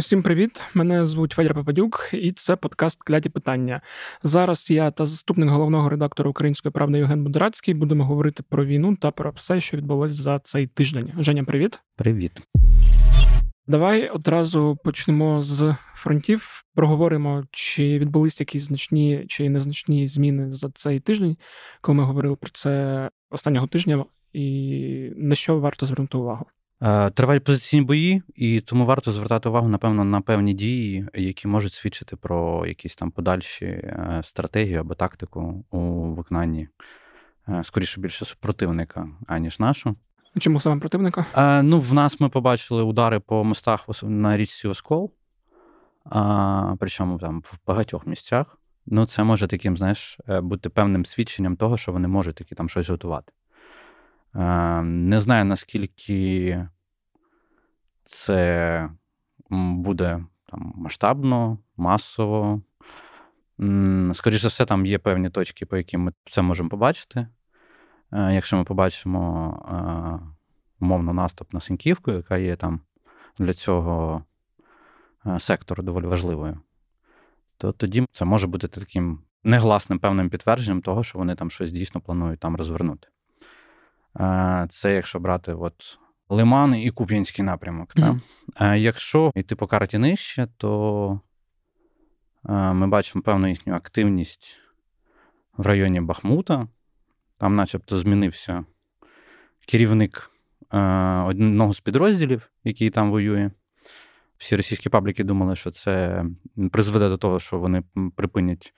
Усім привіт! Мене звуть Федір Попадюк, і це подкаст Кляті питання. Зараз я та заступник головного редактора Української правди Євген Будорацький будемо говорити про війну та про все, що відбулося за цей тиждень. Женя, привіт. Привіт. Давай одразу почнемо з фронтів. Проговоримо, чи відбулись якісь значні чи незначні зміни за цей тиждень, коли ми говорили про це останнього тижня, і на що варто звернути увагу. Е, тривають позиційні бої, і тому варто звертати увагу, напевно, на певні дії, які можуть свідчити про якісь там подальші е, стратегії або тактику у виконанні е, скоріше більше супротивника, аніж нашу. Чому саме противника? А, Ну, в нас ми побачили удари по мостах на річці Оскол, а, причому там в багатьох місцях. Ну, це може таким, знаєш, бути певним свідченням того, що вони можуть таки там щось готувати. Не знаю, наскільки це буде там масштабно, масово. Скоріше за все, там є певні точки, по яким ми це можемо побачити. Е, якщо ми побачимо умовно наступ на Синьківку, яка є там для цього е, сектору доволі важливою, то тоді це може бути таким негласним певним підтвердженням того, що вони там щось дійсно планують там розвернути. Це якщо брати от Лиман і Куп'янський напрямок. Mm-hmm. Так? Якщо йти по карті нижче, то ми бачимо певну їхню активність в районі Бахмута. Там, начебто, змінився керівник одного з підрозділів, який там воює. Всі російські пабліки думали, що це призведе до того, що вони припинять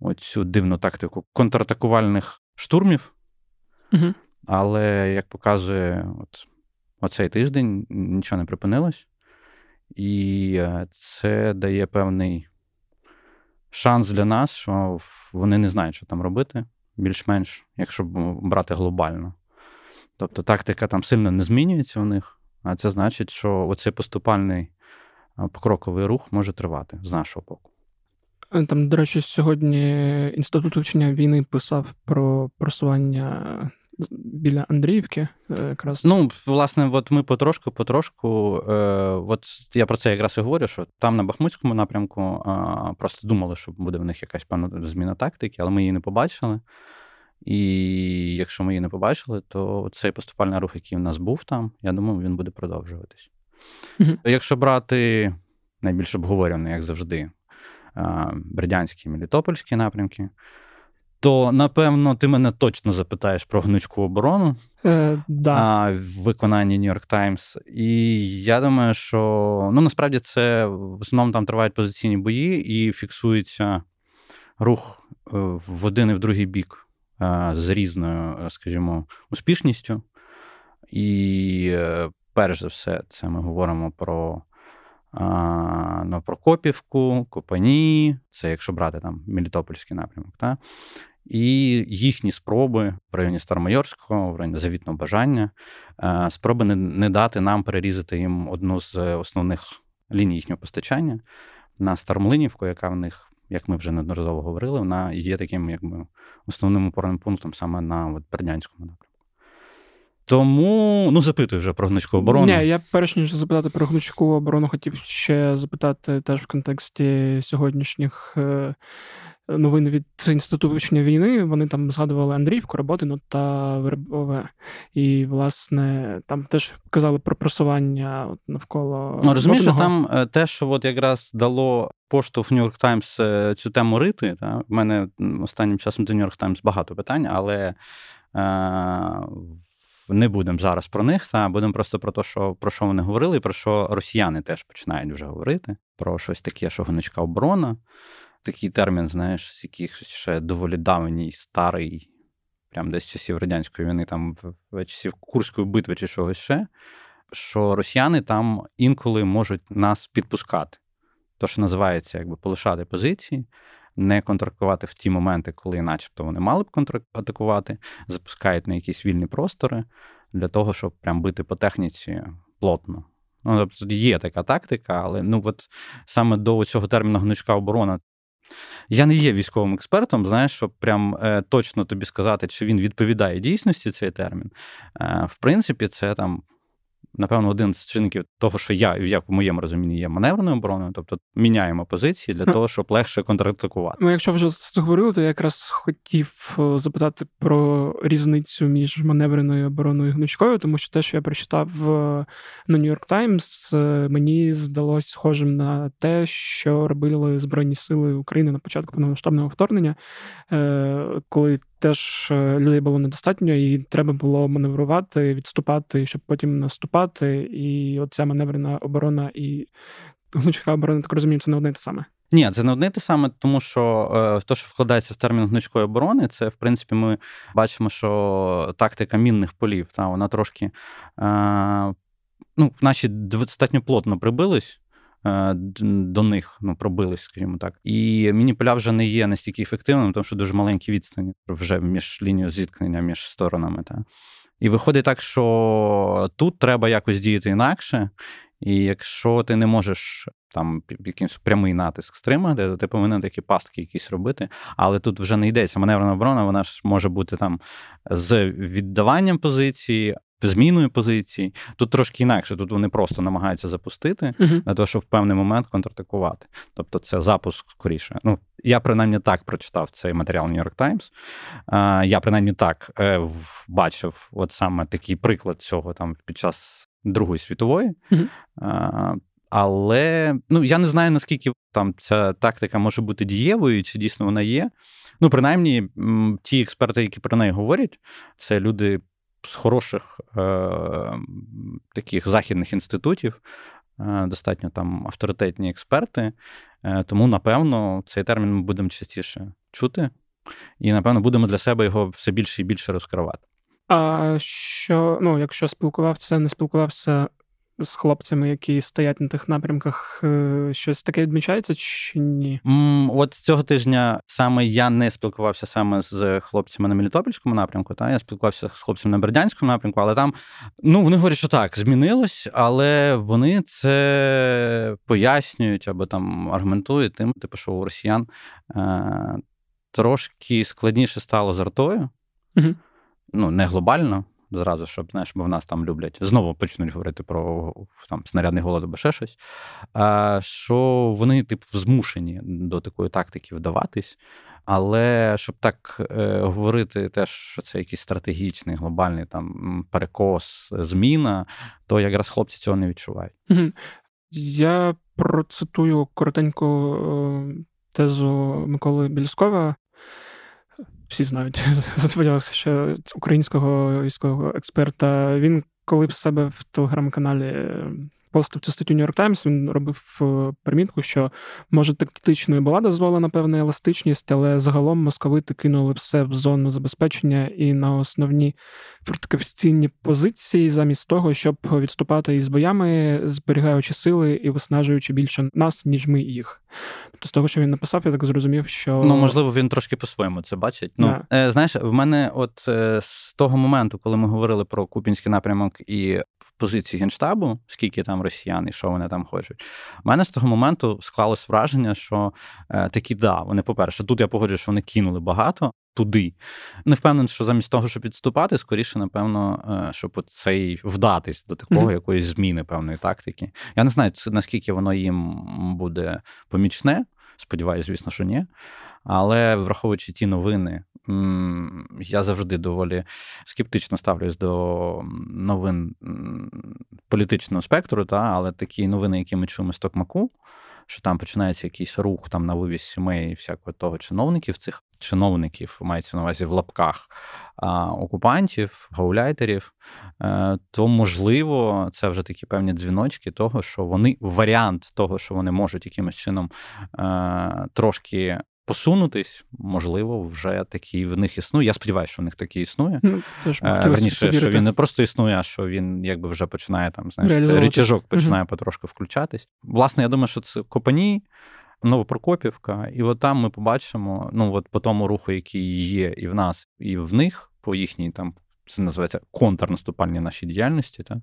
оцю дивну тактику контратакувальних штурмів. Угу. Але як показує от, оцей тиждень, нічого не припинилось, і е, це дає певний шанс для нас, що вони не знають, що там робити, більш-менш, якщо брати глобально. Тобто тактика там сильно не змінюється у них, а це значить, що оцей поступальний покроковий рух може тривати з нашого боку. Е, там, до речі, сьогодні інститут вивчення війни писав про просування біля Андріївки. Е, якраз. Ну, власне, от ми потрошку-потрошку. Е, от я про це якраз і говорю, що там на Бахмутському напрямку е, просто думали, що буде в них якась певна зміна тактики, але ми її не побачили. І якщо ми її не побачили, то цей поступальний рух, який в нас був там, я думаю, він буде продовжуватись. Угу. Якщо брати найбільш обговорюваний, як завжди, Бердянські і Мелітопольські напрямки, то напевно ти мене точно запитаєш про гнучку оборону Е, да. в виконанні Нью-Йорк Таймс. І я думаю, що ну насправді це в основному там тривають позиційні бої і фіксується рух е, в один і в другий бік е, з різною, е, скажімо, успішністю. І перш за все, це ми говоримо про. Ну, Прокопівку, Копані, це якщо брати там Мелітопольський напрямок, та? і їхні спроби в районі Старомайорського, в районі завітного бажання, е, спроби не, не дати нам перерізати їм одну з основних ліній їхнього постачання на Старомлинівку, яка в них, як ми вже неодноразово говорили, вона є таким якби основним опорним пунктом саме на от, Бердянському напрямку. Тому ну запитую вже про гнучку оборону. Ні, я перш ніж запитати про гнучку оборону, хотів ще запитати теж в контексті сьогоднішніх е, новин від інституту вивчення війни. Вони там згадували Андріївку, Роботину та Вербове. І, власне, там теж казали про просування навколо. Ну, Розумієш, що там е, те, що от якраз дало поштовх Нью-Йорк Таймс е, цю тему рити. Та? У мене останнім часом до Нью-Йорк Таймс багато питань, але. Не будемо зараз про них, та будемо просто про те, що про що вони говорили, і про що росіяни теж починають вже говорити. Про щось таке, що гоночка оборона. Такий термін, знаєш, з якихось ще доволі давній, старий, прям десь часів радянської війни, там часів Курської битви чи чогось ще. Що росіяни там інколи можуть нас підпускати. То, що називається, якби полишати позиції не контрактувати в ті моменти, коли, начебто, вони мали б контратакувати, запускають на якісь вільні простори для того, щоб прям бити по техніці плотно. Ну, тобто є така тактика, але ну от саме до цього терміну гнучка оборона. Я не є військовим експертом, знаєш, щоб прям е, точно тобі сказати, чи він відповідає дійсності цей термін. Е, В принципі, це там напевно, один з чинників того, що я як в моєму розумінні є маневреною обороною, тобто міняємо позиції для того, щоб легше контратакувати. Ну, якщо вже заговорили, то я якраз хотів е, запитати про різницю між маневреною обороною і гнучкою, тому що те, що я прочитав на New York Times, мені здалось схожим на те, що робили Збройні Сили України на початку повномасштабного вторгнення, е, коли теж е, людей було недостатньо, і треба було маневрувати, відступати, щоб потім наступати. І оця маневрена оборона і гнучка оборона, так розумію, це не одне те саме. Ні, це не одне те саме, тому що е, то, що вкладається в термін гнучкої оборони, це в принципі ми бачимо, що тактика мінних полів, та вона трошки е, ну, наші достатньо плотно прибились. Е, до них ну, пробились, скажімо так. І міні-поля вже не є настільки ефективним, тому що дуже маленькі відстані вже між лінією зіткнення між сторонами. Та. І виходить так, що тут треба якось діяти інакше. І якщо ти не можеш там якийсь прямий натиск стримати, то ти повинен такі пастки якісь робити. Але тут вже не йдеться. Маневрна оборона, вона ж може бути там з віддаванням позиції, зміною позицій. Тут трошки інакше. Тут вони просто намагаються запустити uh-huh. для того, щоб в певний момент контратакувати. Тобто, це запуск скоріше. Ну, я принаймні так прочитав цей матеріал New York Times. Я принаймні так е, бачив, от саме такий приклад цього там під час Другої світової. Uh-huh. Але ну я не знаю наскільки там ця тактика може бути дієвою, чи дійсно вона є. Ну, принаймні, ті експерти, які про неї говорять, це люди з хороших е, таких західних інститутів, е, достатньо там авторитетні експерти. Е, тому, напевно, цей термін ми будемо частіше чути, і, напевно, будемо для себе його все більше і більше розкривати. А що, ну, якщо спілкувався, не спілкувався з хлопцями, які стоять на тих напрямках, е, щось таке відмічається чи ні? От цього тижня саме я не спілкувався саме з хлопцями на Мелітопольському напрямку. Та я спілкувався з хлопцями на Бердянському напрямку, але там ну вони говорять, що так, змінилось, але вони це пояснюють або там аргументують тим, типу, що у росіян е- трошки складніше стало з артою. Угу. Ну, не глобально, зразу, щоб знаєш, бо в нас там люблять знову почнуть говорити про там снарядний голод або ще щось. А, Що вони, типу, змушені до такої тактики вдаватись. Але щоб так е, говорити, теж, що це якийсь стратегічний глобальний там перекос, зміна, то якраз хлопці цього не відчувають. Я процитую коротеньку е, тезу Миколи Більськова всі знають, сподівався, що українського військового експерта. Він коли б себе в телеграм-каналі постив цю статтю New York Times, він робив е, примітку, що може тактичною була дозволена певна еластичність, але загалом московити кинули все в зону забезпечення і на основні фортифікаційні позиції, замість того, щоб відступати із боями, зберігаючи сили і виснажуючи більше нас, ніж ми їх. Тобто, з того, що він написав, я так зрозумів, що ну можливо він трошки по-своєму це бачить. Ну yeah. е, знаєш, в мене, от е, з того моменту, коли ми говорили про Купінський напрямок і позиції генштабу, скільки там росіян і що вони там хочуть. У мене з того моменту склалось враження, що е, такі да, вони, по-перше, тут я погоджую, що вони кинули багато туди. Не впевнений, що замість того, щоб відступати, скоріше, напевно, е, щоб цей вдатись до такого mm-hmm. якоїсь зміни певної тактики. Я не знаю, наскільки воно їм буде помічне. Сподіваюсь, звісно, що ні. Але враховуючи ті новини, я завжди доволі скептично ставлюсь до новин політичного спектру, та, але такі новини, які ми чуємо з Токмаку, що там починається якийсь рух там на вивіз сімей всякого того чиновників, цих чиновників мається на увазі в лапках а, окупантів, гауляйтерів, е, то можливо це вже такі певні дзвіночки того, що вони варіант того, що вони можуть якимось чином е, трошки посунутись, можливо, вже такий в них існує. Я сподіваюся, що в них такий існує. Ну, теж е, Верніше, що він не просто існує, а що він якби вже починає там, знаєш, речажок починає угу. потрошки включатись. Власне, я думаю, що це Копані. Новопрокопівка, і от там ми побачимо, ну от по тому руху, який є і в нас, і в них, по їхній там це називається контрнаступальні наші діяльності, та,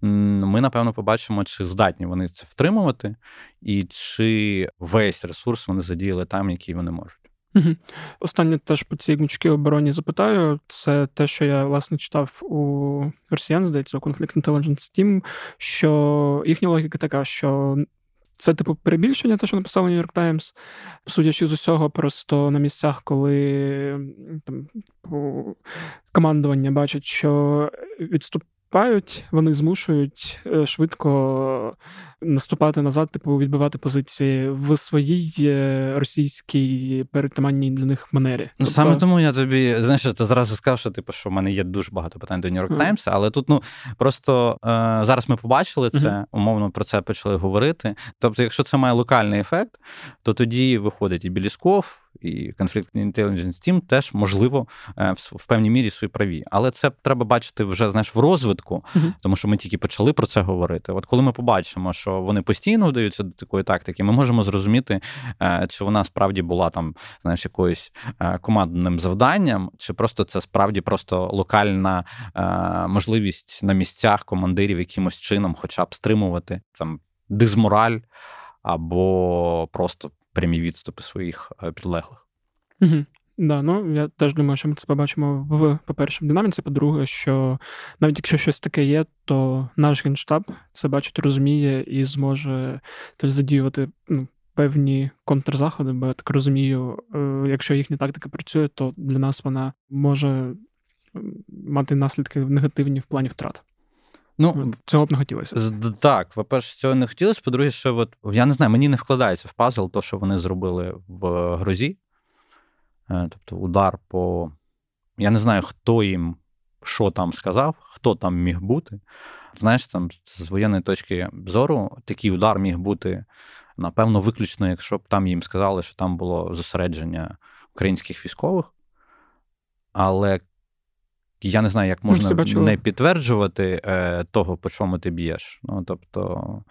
ми, напевно, побачимо, чи здатні вони це втримувати, і чи весь ресурс вони задіяли там, який вони можуть. Угу. Останнє теж по цій гнучкій обороні запитаю. Це те, що я власне читав у росіян, здається, у Conflict Intelligence Team, що їхня логіка така, що. Це, типу, перебільшення, те, що написав York Times. Судячи з усього, просто на місцях, коли там командування бачить, що відступ наступають, вони змушують е, швидко наступати назад, типу відбивати позиції в своїй е, російській перетаманній для них манері. Ну тобто... саме тому я тобі знаєш, ти зразу сказав, що типу, що в мене є дуже багато питань до York Times, але тут ну просто е, зараз ми побачили це, uh-huh. умовно про це почали говорити. Тобто, якщо це має локальний ефект, то тоді виходить і Білісков і Conflict Intelligence Team теж можливо е, в певній мірі свої праві. Але це треба бачити вже знаєш в розвитку, uh-huh. тому що ми тільки почали про це говорити. От коли ми побачимо, що вони постійно вдаються до такої тактики, ми можемо зрозуміти, е, чи вона справді була там, знаєш, якоюсь е, командним завданням, чи просто це справді просто локальна можливість на місцях командирів якимось чином, хоча б стримувати там дизмораль або просто прямі відступи своїх е, підлеглих. Угу. Да, ну я теж думаю, що ми це побачимо в, по-перше, в динаміці. По-друге, що навіть якщо щось таке є, то наш генштаб це бачить, розуміє і зможе теж задіювати ну, певні контрзаходи, бо я так розумію, е, якщо їхня тактика працює, то для нас вона може мати наслідки негативні в плані втрат. Ну, Цього б не хотілося. Так, по-перше, цього не хотілося. По-друге, що от, я не знаю, мені не вкладається в пазл, то, що вони зробили в грозі. Е, тобто удар по. Я не знаю, хто їм що там сказав, хто там міг бути. Знаєш, там з воєнної точки зору такий удар міг бути, напевно, виключно, якщо б там їм сказали, що там було зосередження українських військових. Але я не знаю, як можна не підтверджувати е, того, по чому ти б'єш. Ну, тобто.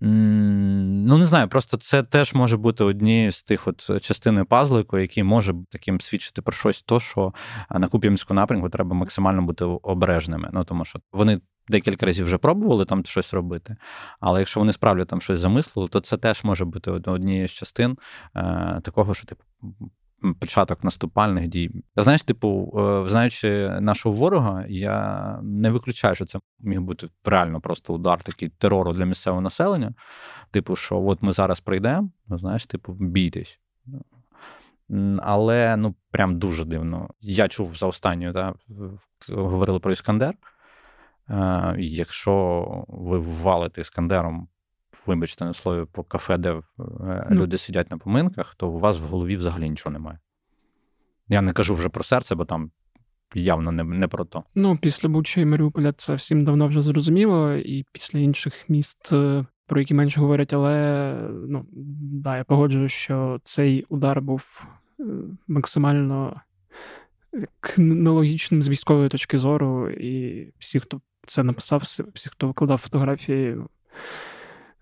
Ну, не знаю, просто це теж може бути однією з тих от частини пазлику, які може таким свідчити про щось, то що на Куп'янську напрямку треба максимально бути обережними. Ну тому що вони декілька разів вже пробували там щось робити. Але якщо вони справді там щось замислили, то це теж може бути однією з частин е, такого, що типу початок наступальних дій. Знаєш, типу, е, знаючи нашого ворога, я не виключаю, що це міг бути реально просто удар такий терору для місцевого населення. Типу, що от ми зараз прийдемо, ну знаєш, типу, бійтесь. Але ну прям дуже дивно. Я чув за останню, да, говорили про Іскандер. Е, якщо ви ввалите Іскандером вибачте на слові, по кафе, де е, ну. люди сидять на поминках, то у вас в голові взагалі нічого немає. Я не кажу вже про серце, бо там явно не не про то. Ну, після Буча і Маріуполя це всім давно вже зрозуміло, і після інших міст, е, про які менше говорять, але ну, да, я погоджую, що цей удар був е, максимально нелогічним з військової точки зору, і всі, хто це написав, всі, хто викладав фотографії,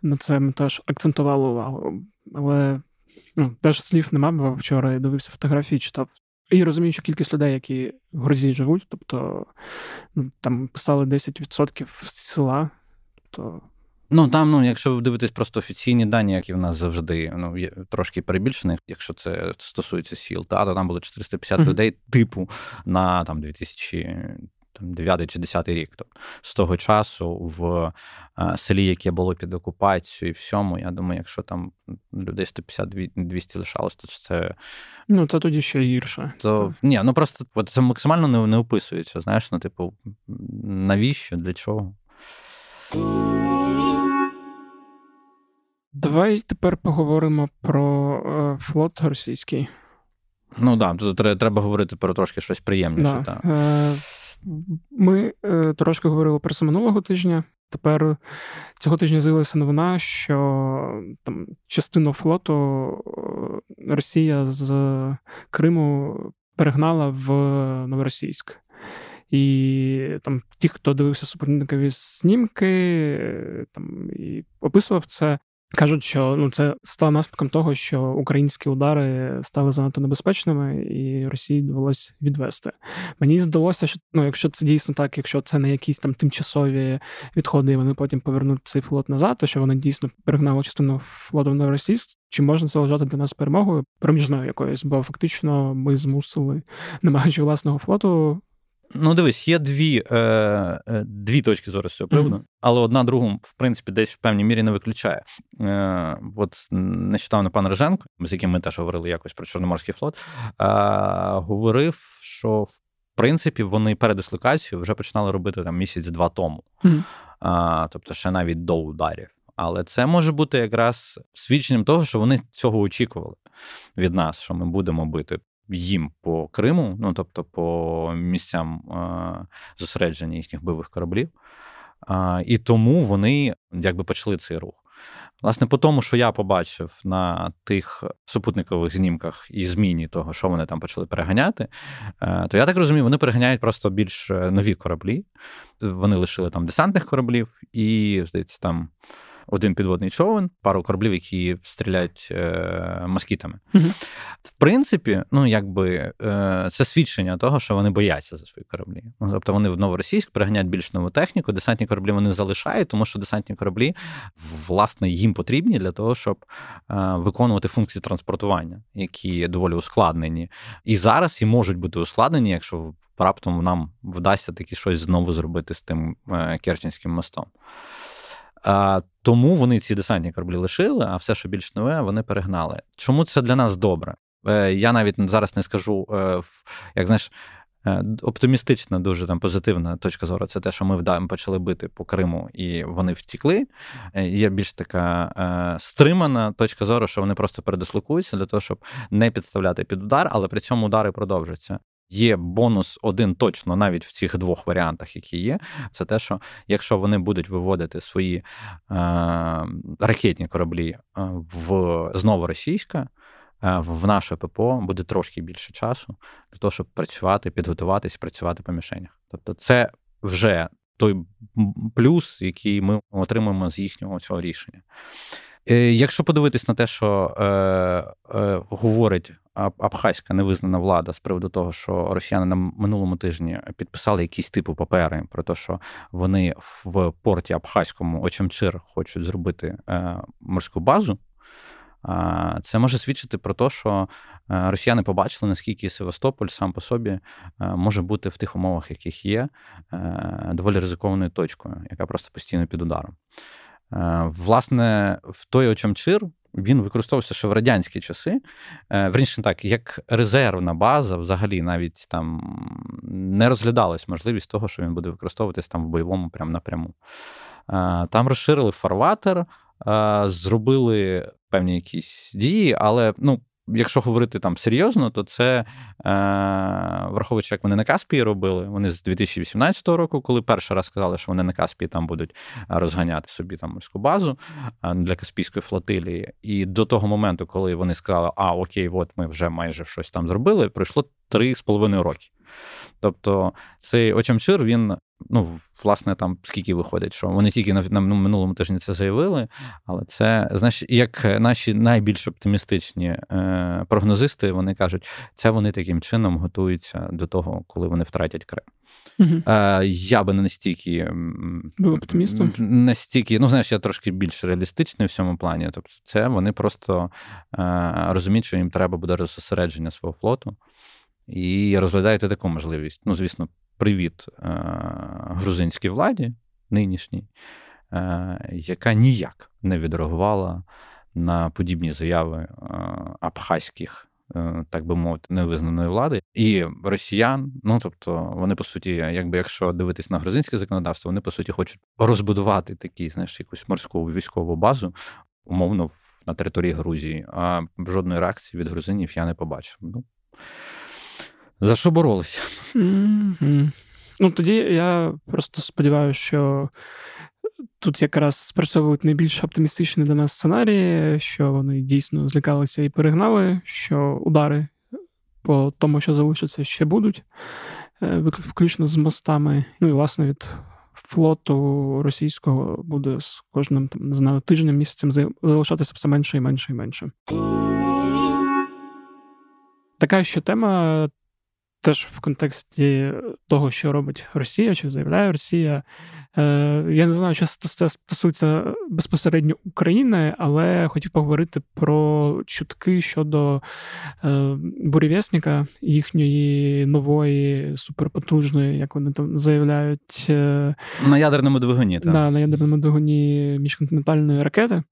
на це ми теж акцентували увагу. Але ну, теж слів нема, бо вчора я дивився фотографії, читав. І розумію, що кількість людей, які в Грузії живуть, тобто ну, там писали 10% села. Тобто... Ну там, ну, якщо ви дивитесь просто офіційні дані, які в нас завжди ну, є трошки перебільшені, якщо це стосується сіл, та, то там було 450 mm-hmm. людей, типу на там 2000 там 9 чи 10 рік. Тобто з того часу в е, селі, яке було під окупацією, і всьому, я думаю, якщо там людей 150-200 лишалось, то це. Ну, це тоді ще гірше. То ні, ну просто от це максимально не, не описується. Знаєш, ну, типу, навіщо? Для чого? Давай тепер поговоримо про е, флот російський. Ну так, да, тут треба говорити про трошки щось приємніше. Да. Е, ми е, трошки говорили про це минулого тижня. Тепер цього тижня з'явилася новина, що там частину флоту е, Росія з Криму перегнала в Новоросійськ. І там ті, хто дивився супутникові снімки, там і описував це, Кажуть, що ну це стало наслідком того, що українські удари стали занадто небезпечними, і Росії довелось відвести. Мені здалося, що ну, якщо це дійсно так, якщо це не якісь там тимчасові відходи, і вони потім повернуть цей флот назад, то що вони дійсно перегнали частину флоту на російськ, чи можна це вважати для нас перемогою проміжною якоюсь? Бо фактично ми змусили, не маючи власного флоту, Ну, дивись, є дві е, е, дві точки зору з цього приводу, mm-hmm. але одна другу, в принципі, десь в певній мірі не виключає. Е, От нещодавно пан Реженко, з яким ми теж говорили якось про Чорноморський флот, е, говорив, що в принципі вони перед дислокацією вже починали робити там місяць-два тому, mm-hmm. е, тобто ще навіть до ударів. Але це може бути якраз свідченням того, що вони цього очікували від нас, що ми будемо бити їм по Криму, ну тобто по місцям зосередження їхніх бойових кораблів. І тому вони якби почали цей рух. Власне, по тому, що я побачив на тих супутникових знімках і зміні того, що вони там почали переганяти, е, то я так розумію, вони переганяють просто більш е, нові кораблі. Вони лишили там десантних кораблів і, здається, там один підводний човен, пару кораблів, які стріляють е, москітами. В принципі, ну якби е, це свідчення того, що вони бояться за свої кораблі. Ну, Тобто вони в новоросійськ переганяють більш нову техніку, десантні кораблі вони залишають, тому що десантні кораблі власне їм потрібні для того, щоб е, виконувати функції транспортування, які доволі ускладнені. І зараз і можуть бути ускладнені, якщо раптом нам вдасться таки щось знову зробити з тим е, Керченським мостом. Тому вони ці десантні кораблі лишили, а все, що більш нове, вони перегнали. Чому це для нас добре? Е, я навіть зараз не скажу, е, як знаєш, е, оптимістична, дуже там позитивна точка зору. Це те, що ми вдаємо почали бити по Криму і вони втікли. Є більш така стримана точка зору, що вони просто передислокуються для того, щоб не підставляти під удар, але при цьому удари продовжаться. Є бонус один точно навіть в цих двох варіантах, які є. Це те, що якщо вони будуть виводити свої е, ракетні кораблі е, в знову російська, е, в наше ППО буде трошки більше часу для того, щоб працювати, підготуватись, працювати по мішенях. Тобто, це вже той плюс, який ми отримаємо з їхнього цього рішення. Е, якщо подивитись на те, що е, е, говорить абхазька невизнана влада з приводу того, що росіяни на минулому тижні підписали якісь типу папери про те, що вони в порті Абхазькому Очамчир хочуть зробити е, морську базу. Це може свідчити про те, що е, росіяни побачили, наскільки Севастополь сам по собі е, може бути в тих умовах, яких є, доволі ризикованою точкою, яка просто постійно під ударом. Власне, в той Очамчир він використовувався ще в радянські часи. Е, Вірніше так, як резервна база, взагалі навіть там не розглядалась можливість того, що він буде використовуватись там в бойовому прямо напряму. Е, там розширили фарватер, е, зробили певні якісь дії, але ну, якщо говорити там серйозно, то це е, враховуючи, як вони на Каспії робили. Вони з 2018 року, коли перший раз сказали, що вони на Каспії там будуть розганяти собі там морську базу для Каспійської флотилії. І до того моменту, коли вони сказали, а окей, от ми вже майже щось там зробили, пройшло три з половиною роки. Тобто цей Очамчир, він, ну, власне, там скільки виходить, що вони тільки на, на минулому тижні це заявили, але це, знаєш, як наші найбільш оптимістичні е, прогнозисти, вони кажуть, це вони таким чином готуються до того, коли вони втратять Крим. Угу. Е, Я би не настільки Був оптимістом. Настільки, ну знаєш, я трошки більш реалістичний в цьому плані. Тобто, це вони просто е, розуміють, що їм треба буде розсередження свого флоту і розглядаєте таку можливість. Ну, звісно, привіт е, грузинській владі нинішній, е, яка ніяк не відреагувала на подібні заяви е, абхазьких. Так би мовити, невизнаної влади і росіян. Ну тобто, вони по суті, якби якщо дивитись на грузинське законодавство, вони по суті хочуть розбудувати такі, знаєш, якусь морську військову базу, умовно на території Грузії. А жодної реакції від грузинів я не побачив. Ну за що боролися? Mm-hmm. Ну тоді я просто сподіваюся, що тут якраз спрацьовують найбільш оптимістичні для нас сценарії, що вони дійсно злякалися і перегнали, що удари по тому, що залишиться, ще будуть, е, включно з мостами, ну і власне від флоту російського буде з кожним там, не знаю, тижнем місяцем залишатися все менше і менше і менше. Така ще тема теж в контексті того, що робить Росія, чи заявляє Росія. Е, Я не знаю, чи це стосується безпосередньо України, але хотів поговорити про чутки щодо е, бурєвєсника, їхньої нової суперпотужної, як вони там заявляють, е, на ядерному двигуні. так. Да, на ядерному двигуні міжконтинентальної ракети.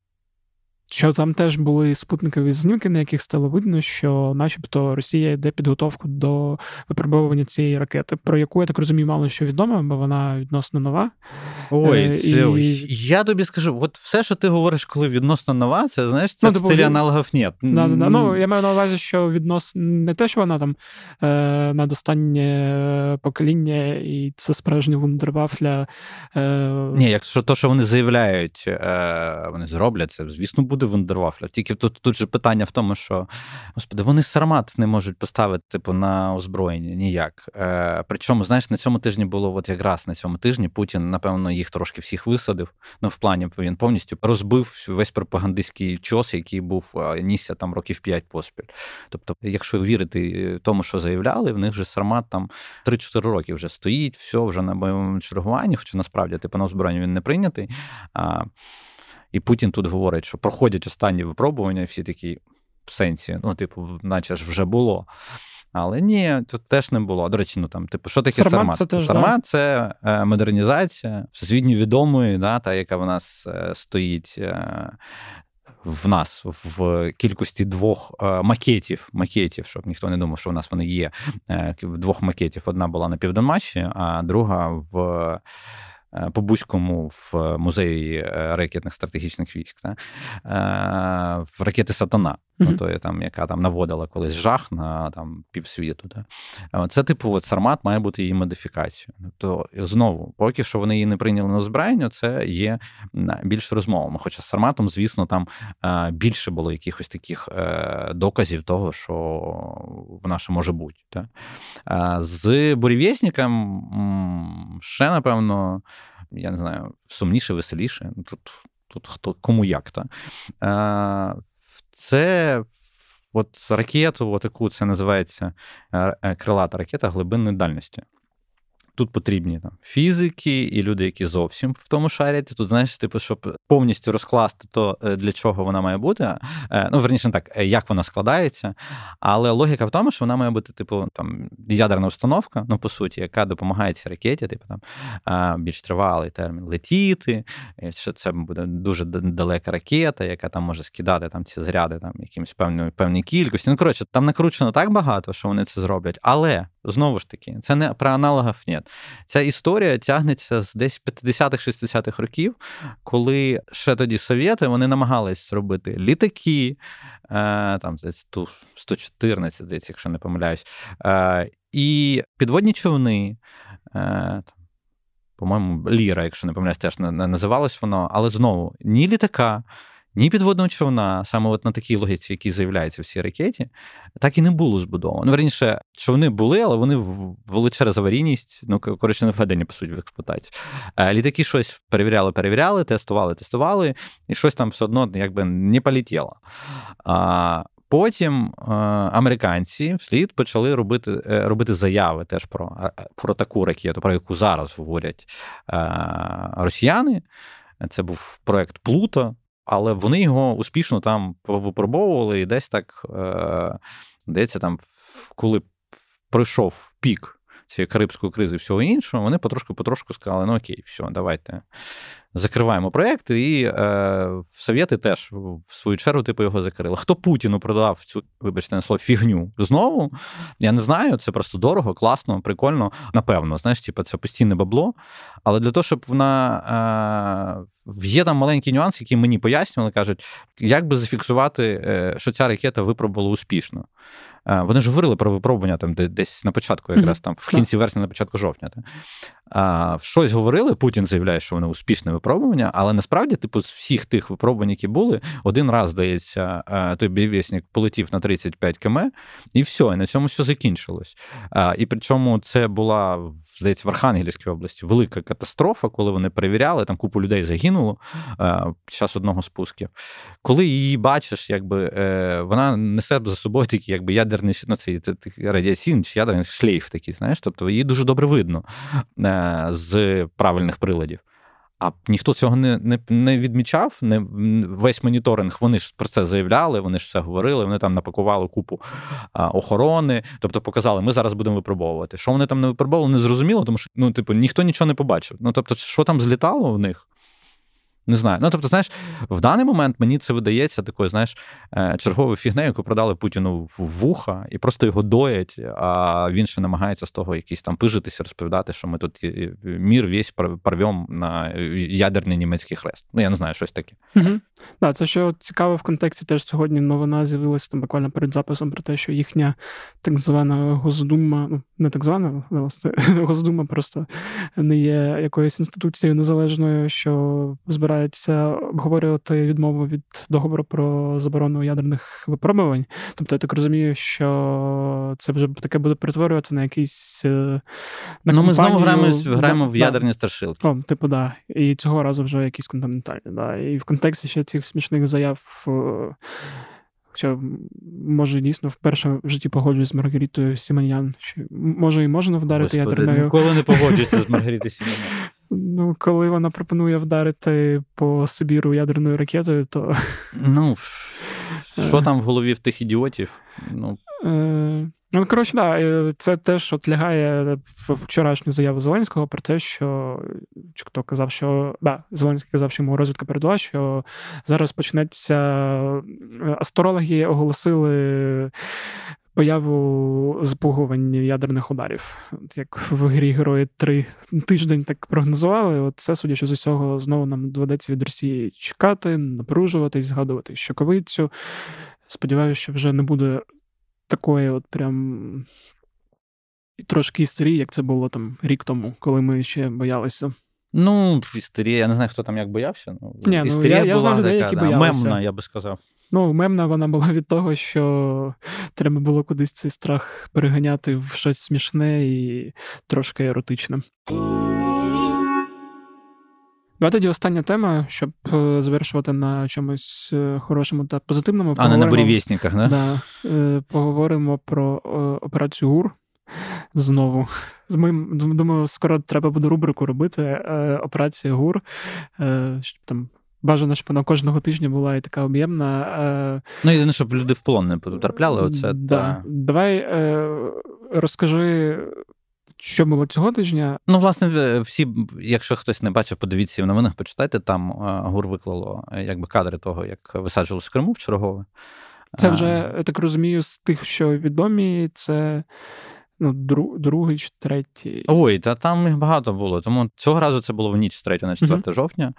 Що там теж були спутникові знімки, на яких стало видно, що, начебто, Росія йде підготовку до випробовування цієї ракети, про яку я так розумію, мало що відомо, бо вона відносно нова. Ой, е, це, і... я тобі скажу, от все, що ти говориш, коли відносно нова, це знаєш, це ну, в стилі аналогів нет. Да, да, да. Ну, я маю на увазі, що відносно не те, що вона там е, над останнє покоління, і це справжня вундервафля. Е... Ні, якщо то, що вони заявляють, е, вони зроблять це, звісно, буде вундервафля. Тільки тут тут же питання в тому, що господи, вони сармат не можуть поставити типу, на озброєння ніяк. Е, Причому, знаєш, на цьому тижні було от якраз на цьому тижні Путін, напевно, їх трошки всіх висадив. Ну, в плані він повністю розбив весь пропагандистський чос, який був е, нісся там років 5 поспіль. Тобто, якщо вірити тому, що заявляли, в них вже сармат там 3-4 роки вже стоїть, все вже на бойовому чергуванні, хоча насправді типу на озброєння він не прийнятий. І Путін тут говорить, що проходять останні випробування, і всі такі в сенсі, ну, типу, наче ж вже було. Але ні, тут теж не було. До речі, ну там, типу, що таке Сармат? Це теж, Сармат да? це е, модернізація всесвітньо відомої, да, та, яка в нас е, стоїть. Е, в нас в кількості двох е, макетів, макетів, щоб ніхто не думав, що в нас вони є. Е, двох макетів. Одна була на Південмаші, а друга в Е, по Бузькому в музеї е, ракетних стратегічних військ, та? Е, в ракети Сатана, mm-hmm. то, там, яка там наводила колись жах на там, півсвіту. Та? Це, типу, от Сармат має бути її модифікацією. Тобто, знову, поки що вони її не прийняли на озброєння, це є більш розмовами. Хоча з Сарматом, звісно, там більше було якихось таких доказів того, що вона ще може бути. Та? З бурєвєсніком ще, напевно я не знаю, сумніше, веселіше. Ну, тут тут хто кому як. Та. Це от ракету, таку це називається е, крилата ракета глибинної дальності. Тут потрібні там фізики і люди, які зовсім в тому шарять. Тут, знаєш, типу, щоб повністю розкласти то, е, для чого вона має бути. Е, ну, верніше, так, е, як вона складається. Але логіка в тому, що вона має бути, типу, там ядерна установка, ну, по суті, яка допомагає цій ракеті, типу там більш тривалий термін летіти. Що це буде дуже далека ракета, яка там може скидати там ці заряди там якимось певною певній кількості. Ну, коротше, там накручено так багато, що вони це зроблять. Але знову ж таки, це не про аналогів ні. Ця історія тягнеться з десь 50-х-60-х років, коли ще тоді совєти вони намагались зробити літаки, е, там здається, ту 114, здається, якщо не помиляюсь, е, і підводні човни. Е, по-моєму, Ліра, якщо не помиляюсь, теж називалось воно, але знову ні літака, ні підводного човна, саме от на такій логіці, якій заявляється в цій ракеті, так і не було збудовано. Ну, верніше, човни були, але вони ввели через аварійність, ну, коротше, не введені, по суті, в експлуатацію. Е, літаки щось перевіряли, перевіряли, тестували, тестували, і щось там все одно якби не полетіло. А, Потім е, американці вслід почали робити е, робити заяви теж про про таку ракету, про яку зараз говорять росіяни. Це був проект Плута але вони його успішно там випробовували, і десь так е, здається, там, коли пройшов пік цієї карибської кризи і всього іншого, вони потрошку-потрошку сказали: ну окей, все, давайте закриваємо проєкт, і е, Совєти теж в свою чергу типу його закрили. Хто Путіну продав цю, вибачте, на слово фігню знову? Я не знаю, це просто дорого, класно, прикольно. Напевно, знаєш, типу, це постійне бабло. Але для того, щоб вона. Е, Є там маленький нюанс, який мені пояснювали, кажуть, як би зафіксувати, е, що ця ракета випробувала успішно. Е, вони ж говорили про випробування там десь на початку, якраз там в кінці вересня, на початку жовтня. а, щось говорили. Путін заявляє, що вони успішне випробування, але насправді, типу, з всіх тих випробувань, які були, один раз, здається, той бівісник полетів на 35 км, і все, і на цьому все закінчилось. І причому це була. Здається, в Архангельській області велика катастрофа, коли вони перевіряли, там купу людей загинуло під час одного з пусків. Коли її бачиш, якби е, вона несе за собою такий якби ядерний ну, радіаційний чи ядерний шлейф такий, знаєш, тобто її дуже добре видно е, з правильних приладів. А ніхто цього не не, не відмічав. Не весь моніторинг. Вони ж про це заявляли, вони ж все говорили. Вони там напакували купу а, охорони, тобто показали, ми зараз будемо випробовувати. Що вони там не випробовували, не зрозуміло, тому що ну, типу, ніхто нічого не побачив. Ну тобто, що там злітало в них, не знаю. Ну, тобто, знаєш, в даний момент мені це видається такою, знаєш, е, черговою фігнею, яку продали Путіну в вуха, і просто його доять, а він ще намагається з того якісь там пижитися, розповідати, що ми тут мір весь порвем на ядерний німецький хрест. Ну, я не знаю, щось таке. Угу. Да, це що цікаво в контексті, теж сьогодні новина з'явилася там буквально перед записом про те, що їхня так звана Госдума, ну не так звана, власне, Госдума просто не є якоюсь інституцією незалежною, що збирається обговорювати відмову від договору про заборону ядерних випробувань. Тобто, я так розумію, що це вже таке буде перетворюватися на якийсь е, на Ну, ми знову граємо граємо да, в ядерні старшилки. О, типу, да. І цього разу вже якісь континентальні. Да. І в контексті ще цих смішних заяв. Е, Хоча, може, дійсно вперше в житті погоджуюсь з Маргарітою Сіманян. Може, і можна вдарити Господи, ядерною. Ніколи не погоджуюся з Маргарітою Сіманян. Ну, коли вона пропонує вдарити по Сибіру ядерною ракетою, то. Ну, що там в голові в тих ідіотів? Ну, е, Ну, коротше, да, е, це теж от лягає в вчорашню заяву Зеленського про те, що чи хто казав, що да, Зеленський казав, що йому розвідка передала, що зараз почнеться астрологи оголосили. Появу запугування ядерних ударів, От як в грі Герої три тиждень так прогнозували. От це, судячи з усього, знову нам доведеться від Росії чекати, напружуватись, згадувати щоковицю. Сподіваюся, що вже не буде такої, от прям трошки істерії, як це було там рік тому, коли ми ще боялися. Ну, істерія, я не знаю, хто там як боявся. Ну, Ні, ну, істерія я, я була знаю така, які да, боялися. мемна, я би сказав. Ну, мемна вона була від того, що треба було кудись цей страх переганяти в щось смішне і трошки еротичне. Давай тоді остання тема, щоб е, завершувати на чомусь е, хорошому та позитивному. А не на буревісниках, да? Да, е, Поговоримо про операцію ГУР знову. Ми думаю, скоро треба буде рубрику робити. Операція ГУР. щоб там Бажано, щоб вона кожного тижня була і така об'ємна. Ну, єдине, щоб люди в полон не потрапляли. Оце да. та... Давай розкажи що було цього тижня? Ну, власне, всі, якщо хтось не бачив, подивіться в новинах, почитайте. Там е, ГУР виклало е, якби кадри того, як висаджувалось в Криму в чергове. Це вже, я так розумію, з тих, що відомі, це ну, дру, другий чи третій. Ой, та там їх багато було. Тому цього разу це було в ніч з 3 на 4 uh-huh. жовтня.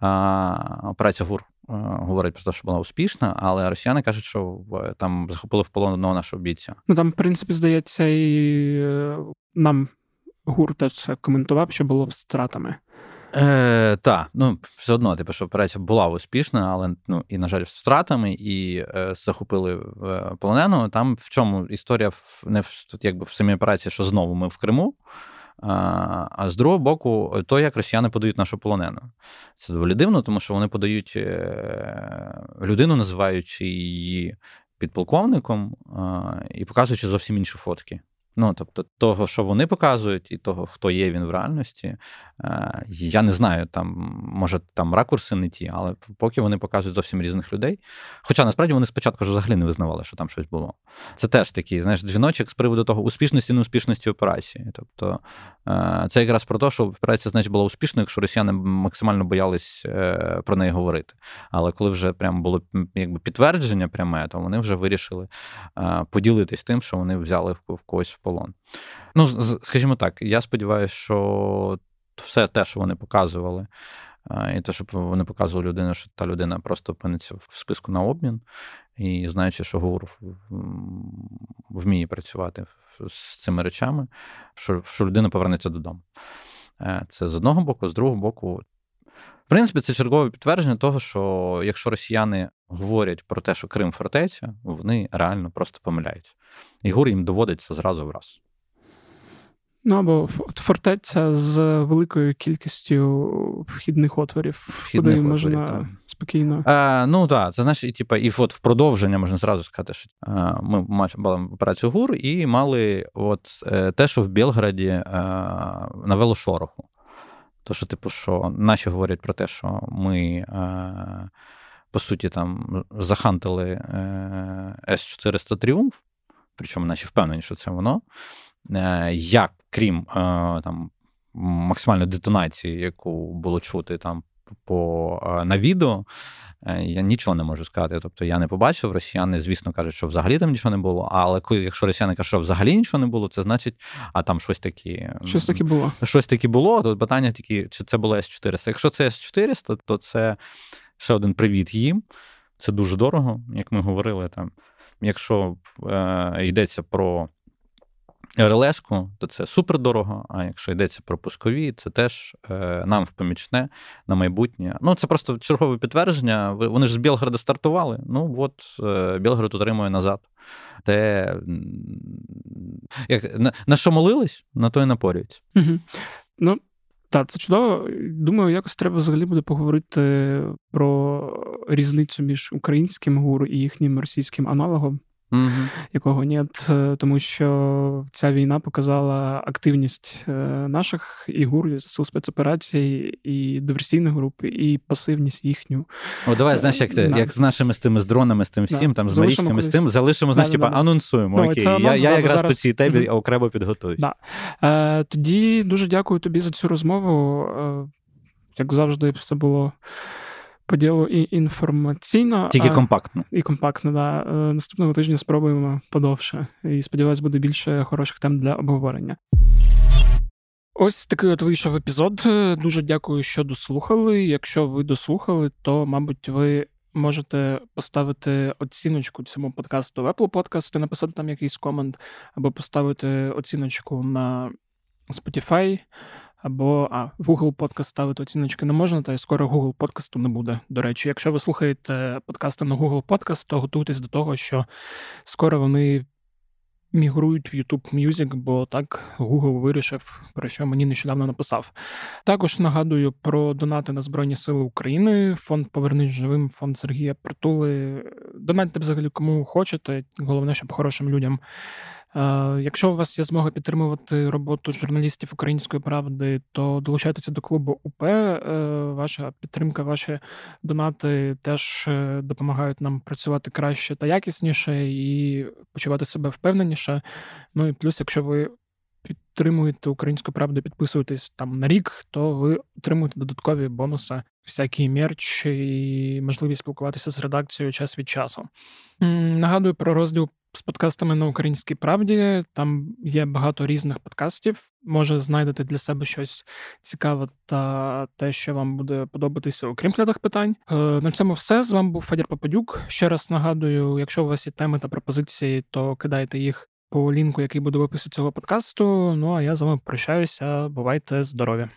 А, Операція ГУР говорить про те, що була успішна, але росіяни кажуть, що там захопили в полон одного нашого бійця. Ну там, в принципі, здається, і е, нам ГУР теж коментував, що було з стратами. Е, Так, ну все одно, типу, що операція була успішна, але ну і, на жаль, з втратами, і е, захопили е, полонену. Там в чому історія не в якби в самій операції, що знову ми в Криму. А з другого боку, то, як росіяни подають нашу полонену. Це доволі дивно, тому що вони подають е, людину, називаючи її підполковником, і показуючи зовсім інші фотки. Ну, тобто, того, що вони показують, і того, хто є він в реальності, е, я не знаю, там, може, там ракурси не ті, але поки вони показують зовсім різних людей. Хоча насправді вони спочатку ж взагалі не визнавали, що там щось було. Це теж такий, знаєш, дзвіночок з приводу того успішності і неуспішності операції. Тобто, е, це якраз про те, що операція, значить, була успішною, якщо росіяни максимально боялись е, про неї говорити. Але коли вже прямо було якби підтвердження пряме, то вони вже вирішили поділитись тим, що вони взяли в когось полон. Ну, скажімо так, я сподіваюся, що все те, що вони показували, і те, щоб вони показували людину, що та людина просто опиниться в списку на обмін, і знаючи, що ГУР вміє працювати з цими речами, що людина повернеться додому. Це з одного боку, з другого боку. В принципі, це чергове підтвердження того, що якщо росіяни говорять про те, що Крим фортеця, вони реально просто помиляються. І гур їм доводиться зразу в раз. Ну або фортеця з великою кількістю вхідних отворів, вхідних куди можна так. спокійно. А, Ну так, це значить, і типа, і от в продовження можна зразу сказати, що а, ми мали операцію ГУР і мали от е, те, що в Білграді е, навело шороху. То, що, типу, що наші говорять про те, що ми. Е, по суті, там захантили С-400 Тріумф, причому наші впевнені, що це воно. Як крім е, там максимальної детонації, яку було чути там по е, на відео, е, я нічого не можу сказати. Тобто я не побачив. Росіяни, звісно, кажуть, що взагалі там нічого не було. Але якщо росіяни кажуть, що взагалі нічого не було, це значить, а там щось таке щось таке було. Щось таке було. То питання тільки, чи це було С-400. Якщо це С-400, то це ще один привіт їм. Це дуже дорого, як ми говорили там. Якщо е, йдеться про РЛС-ку, то це супер дорого. А якщо йдеться про пускові, це теж е, нам впомічне на майбутнє. Ну, це просто чергове підтвердження. Вони ж з Білграда стартували. Ну от е, Білград отримує назад. Те, як, на, на що молились, на то і напорюється. Ну, так, це чудово. Думаю, якось треба взагалі буде поговорити про різницю між українським гуру і їхнім російським аналогом угу. якого нет, е, тому що ця війна показала активність е, наших і гур, сил спецоперацій, і диверсійних груп, і пасивність їхню. О, давай, знаєш, як да. як з нашими з тими з дронами, з тим всім, да. там з марічками, з тим, залишимо, знаєш, типа анонсуємо. Окей, я я якраз зараз... по цій темі угу. окремо підготуюсь. Да. Е, Тоді дуже дякую тобі за цю розмову. Е, Як завжди, все було по ділу і інформаційно. Тільки компактно. І компактно, да. Е, наступного тижня спробуємо подовше. І сподіваюсь, буде більше хороших тем для обговорення. Ось такий от вийшов епізод. Дуже дякую, що дослухали. Якщо ви дослухали, то, мабуть, ви можете поставити оціночку цьому подкасту в Apple Podcast, написати там якийсь комент, або поставити оціночку на Spotify. Або а, в Google Podcast ставити оціночки не можна, та й скоро Google подкасту не буде. До речі, якщо ви слухаєте подкасти на Google Podcast, то готуйтесь до того, що скоро вони мігрують в YouTube Music, бо так Google вирішив, про що мені нещодавно написав. Також нагадую про донати на Збройні Сили України, фонд Повернись живим, фонд Сергія Притули. Донатьте взагалі кому хочете. Головне, щоб хорошим людям якщо у вас є змога підтримувати роботу журналістів української правди, то долучайтеся до клубу УП. Е, ваша підтримка, ваші донати теж е, допомагають нам працювати краще та якісніше і почувати себе впевненіше. Ну і плюс, якщо ви підтримуєте українську правду, підписуєтесь там на рік, то ви отримуєте додаткові бонуси, всякий мерч і можливість спілкуватися з редакцією час від часу. Нагадую про розділ з подкастами на українській правді. Там є багато різних подкастів. Може, знайдете для себе щось цікаве та те, що вам буде подобатися, окрім глядах питань. Е, на цьому все. З вами був Федір Попадюк. Ще раз нагадую, якщо у вас є теми та пропозиції, то кидайте їх по лінку, який буде в описі цього подкасту. Ну а я з вами прощаюся. Бувайте здорові!